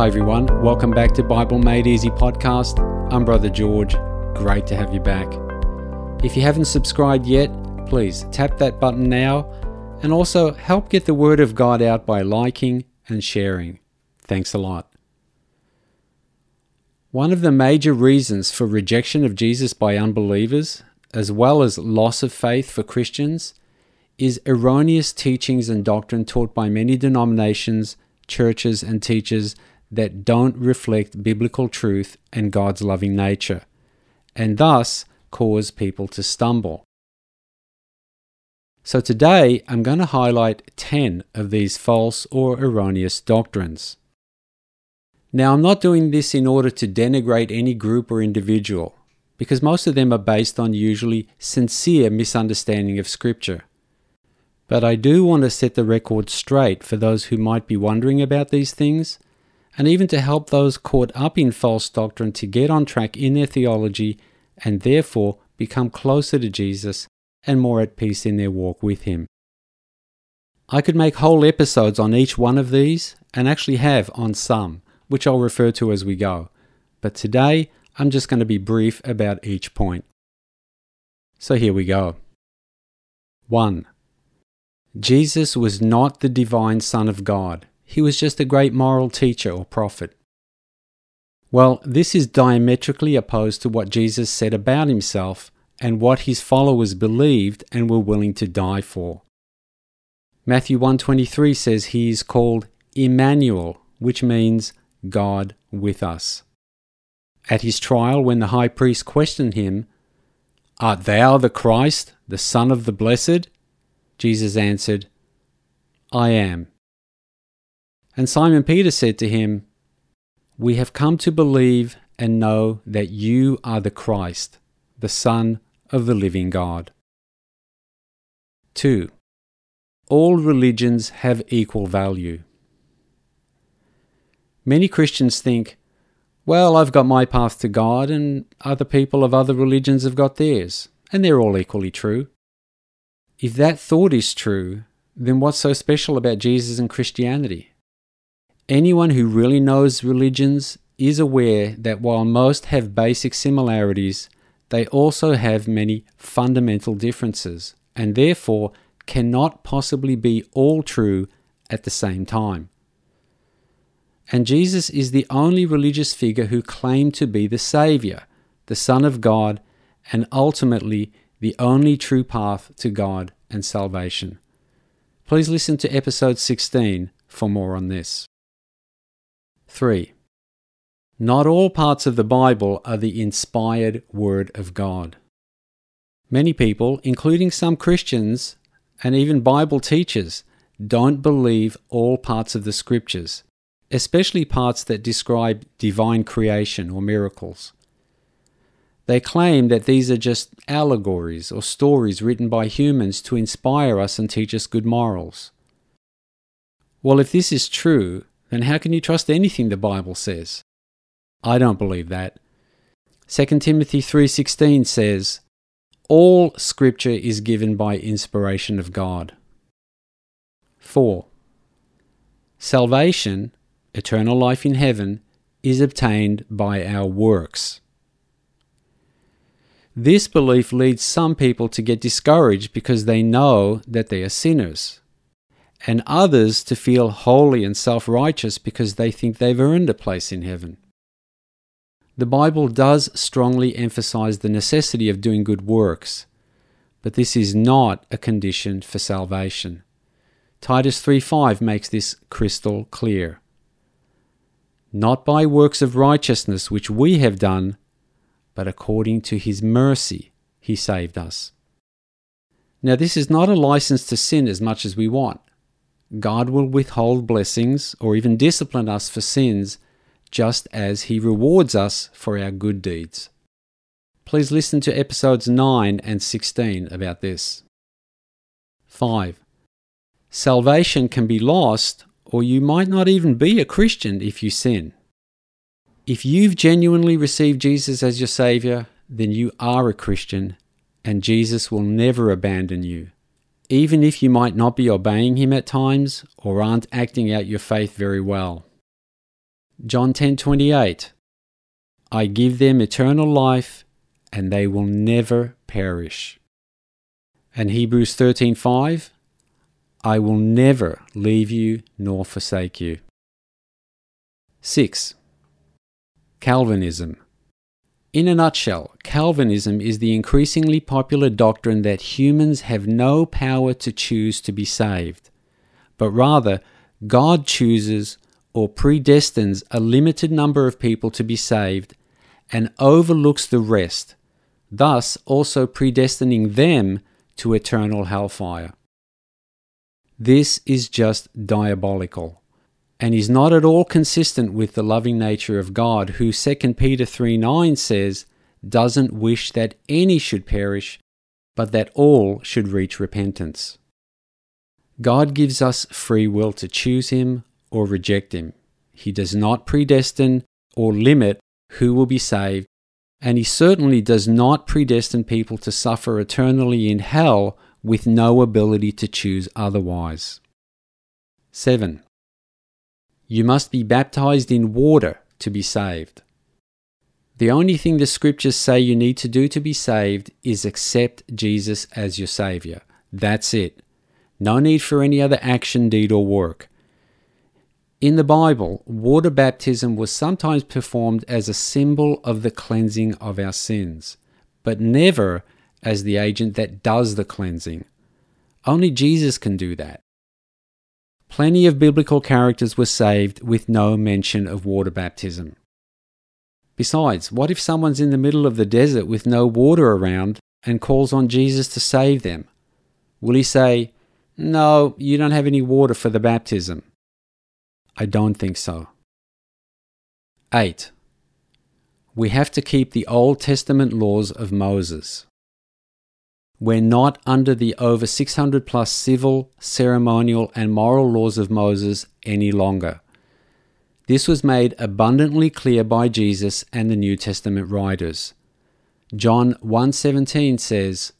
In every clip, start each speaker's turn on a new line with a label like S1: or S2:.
S1: Hi, everyone. Welcome back to Bible Made Easy podcast. I'm Brother George. Great to have you back. If you haven't subscribed yet, please tap that button now and also help get the Word of God out by liking and sharing. Thanks a lot. One of the major reasons for rejection of Jesus by unbelievers, as well as loss of faith for Christians, is erroneous teachings and doctrine taught by many denominations, churches, and teachers that don't reflect biblical truth and God's loving nature, and thus cause people to stumble. So today I'm going to highlight 10 of these false or erroneous doctrines. Now, I'm not doing this in order to denigrate any group or individual, because most of them are based on usually sincere misunderstanding of Scripture. But I do want to set the record straight for those who might be wondering about these things and even to help those caught up in false doctrine to get on track in their theology and therefore become closer to Jesus and more at peace in their walk with Him. I could make whole episodes on each one of these and actually have on some, which I'll refer to as we go. But today, I'm just going to be brief about each point. So here we go. 1. Jesus was not the divine Son of God. He was just a great moral teacher or prophet. Well, this is diametrically opposed to what Jesus said about himself and what his followers believed and were willing to die for. Matthew 1:23 says he is called Emmanuel, which means God with us. At his trial when the high priest questioned him, "Art thou the Christ, the Son of the Blessed?" Jesus answered, "I am." And Simon Peter said to him, We have come to believe and know that you are the Christ, the Son of the living God. 2. All religions have equal value. Many Christians think, well, I've got my path to God, and other people of other religions have got theirs, and they're all equally true. If that thought is true, then what's so special about Jesus and Christianity? Anyone who really knows religions is aware that while most have basic similarities, they also have many fundamental differences, and therefore cannot possibly be all true at the same time. And Jesus is the only religious figure who claimed to be the Saviour, the Son of God, and ultimately the only true path to God and salvation. Please listen to episode 16 for more on this. 3. Not all parts of the Bible are the inspired Word of God. Many people, including some Christians and even Bible teachers, don't believe all parts of the Scriptures, especially parts that describe divine creation or miracles. They claim that these are just allegories or stories written by humans to inspire us and teach us good morals. Well, if this is true, then how can you trust anything the Bible says? I don't believe that. 2 Timothy 3:16 says, "All scripture is given by inspiration of God." 4. Salvation, eternal life in heaven, is obtained by our works. This belief leads some people to get discouraged because they know that they are sinners and others to feel holy and self righteous because they think they've earned a place in heaven. The Bible does strongly emphasize the necessity of doing good works, but this is not a condition for salvation. Titus 3:5 makes this crystal clear. Not by works of righteousness which we have done, but according to his mercy he saved us. Now this is not a license to sin as much as we want. God will withhold blessings or even discipline us for sins just as He rewards us for our good deeds. Please listen to episodes 9 and 16 about this. 5. Salvation can be lost, or you might not even be a Christian if you sin. If you've genuinely received Jesus as your Saviour, then you are a Christian, and Jesus will never abandon you even if you might not be obeying Him at times or aren't acting out your faith very well. John 10:28 I give them eternal life and they will never perish. And Hebrews 13:5 I will never leave you nor forsake you. 6. Calvinism. In a nutshell, Calvinism is the increasingly popular doctrine that humans have no power to choose to be saved, but rather God chooses or predestines a limited number of people to be saved and overlooks the rest, thus also predestining them to eternal hellfire. This is just diabolical and is not at all consistent with the loving nature of God, who 2 Peter 3 9 says, doesn't wish that any should perish, but that all should reach repentance. God gives us free will to choose Him or reject Him. He does not predestine or limit who will be saved, and He certainly does not predestine people to suffer eternally in hell with no ability to choose otherwise. 7. You must be baptized in water to be saved. The only thing the scriptures say you need to do to be saved is accept Jesus as your Savior. That's it. No need for any other action, deed, or work. In the Bible, water baptism was sometimes performed as a symbol of the cleansing of our sins, but never as the agent that does the cleansing. Only Jesus can do that. Plenty of biblical characters were saved with no mention of water baptism. Besides, what if someone's in the middle of the desert with no water around and calls on Jesus to save them? Will he say, No, you don't have any water for the baptism? I don't think so. 8. We have to keep the Old Testament laws of Moses. We're not under the over 600 plus civil, ceremonial, and moral laws of Moses any longer. This was made abundantly clear by Jesus and the New Testament writers. John 1:17 says,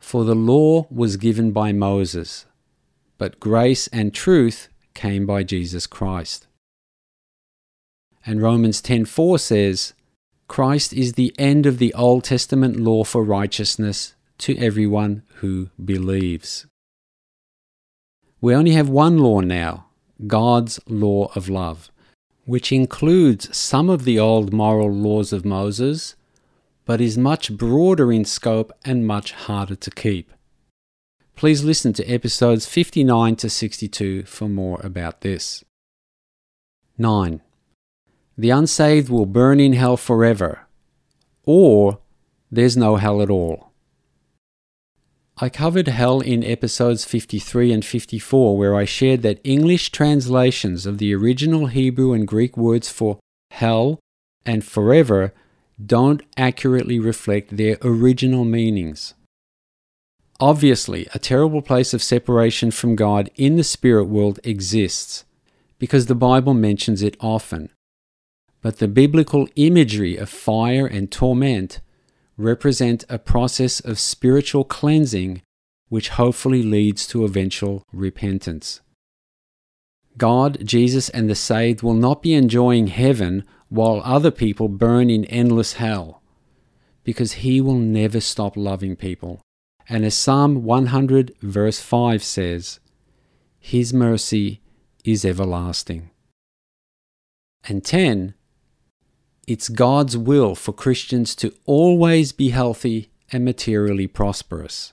S1: "For the law was given by Moses, but grace and truth came by Jesus Christ." And Romans 10:4 says, Christ is the end of the Old Testament law for righteousness to everyone who believes. We only have one law now God's law of love, which includes some of the old moral laws of Moses, but is much broader in scope and much harder to keep. Please listen to episodes 59 to 62 for more about this. 9 the unsaved will burn in hell forever, or there's no hell at all. I covered hell in episodes 53 and 54, where I shared that English translations of the original Hebrew and Greek words for hell and forever don't accurately reflect their original meanings. Obviously, a terrible place of separation from God in the spirit world exists, because the Bible mentions it often but the biblical imagery of fire and torment represent a process of spiritual cleansing which hopefully leads to eventual repentance. God, Jesus, and the saved will not be enjoying heaven while other people burn in endless hell, because He will never stop loving people. And as Psalm 100, verse 5 says, His mercy is everlasting. And 10. It's God's will for Christians to always be healthy and materially prosperous.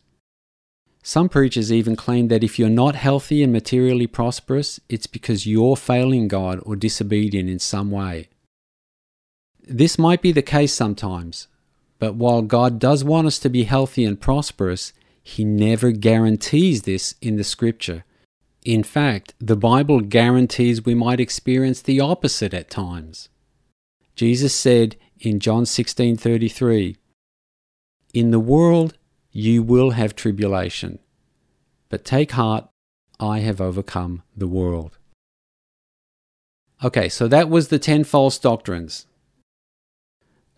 S1: Some preachers even claim that if you're not healthy and materially prosperous, it's because you're failing God or disobedient in some way. This might be the case sometimes, but while God does want us to be healthy and prosperous, He never guarantees this in the Scripture. In fact, the Bible guarantees we might experience the opposite at times. Jesus said in John 16:33, "In the world you will have tribulation, but take heart, I have overcome the world." Okay, so that was the 10 false doctrines.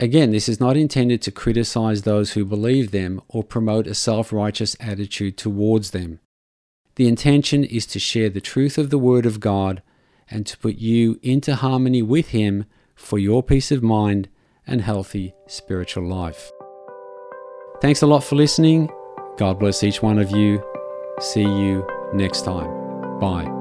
S1: Again, this is not intended to criticize those who believe them or promote a self righteous attitude towards them. The intention is to share the truth of the Word of God and to put you into harmony with Him for your peace of mind and healthy spiritual life. Thanks a lot for listening. God bless each one of you. See you next time. Bye.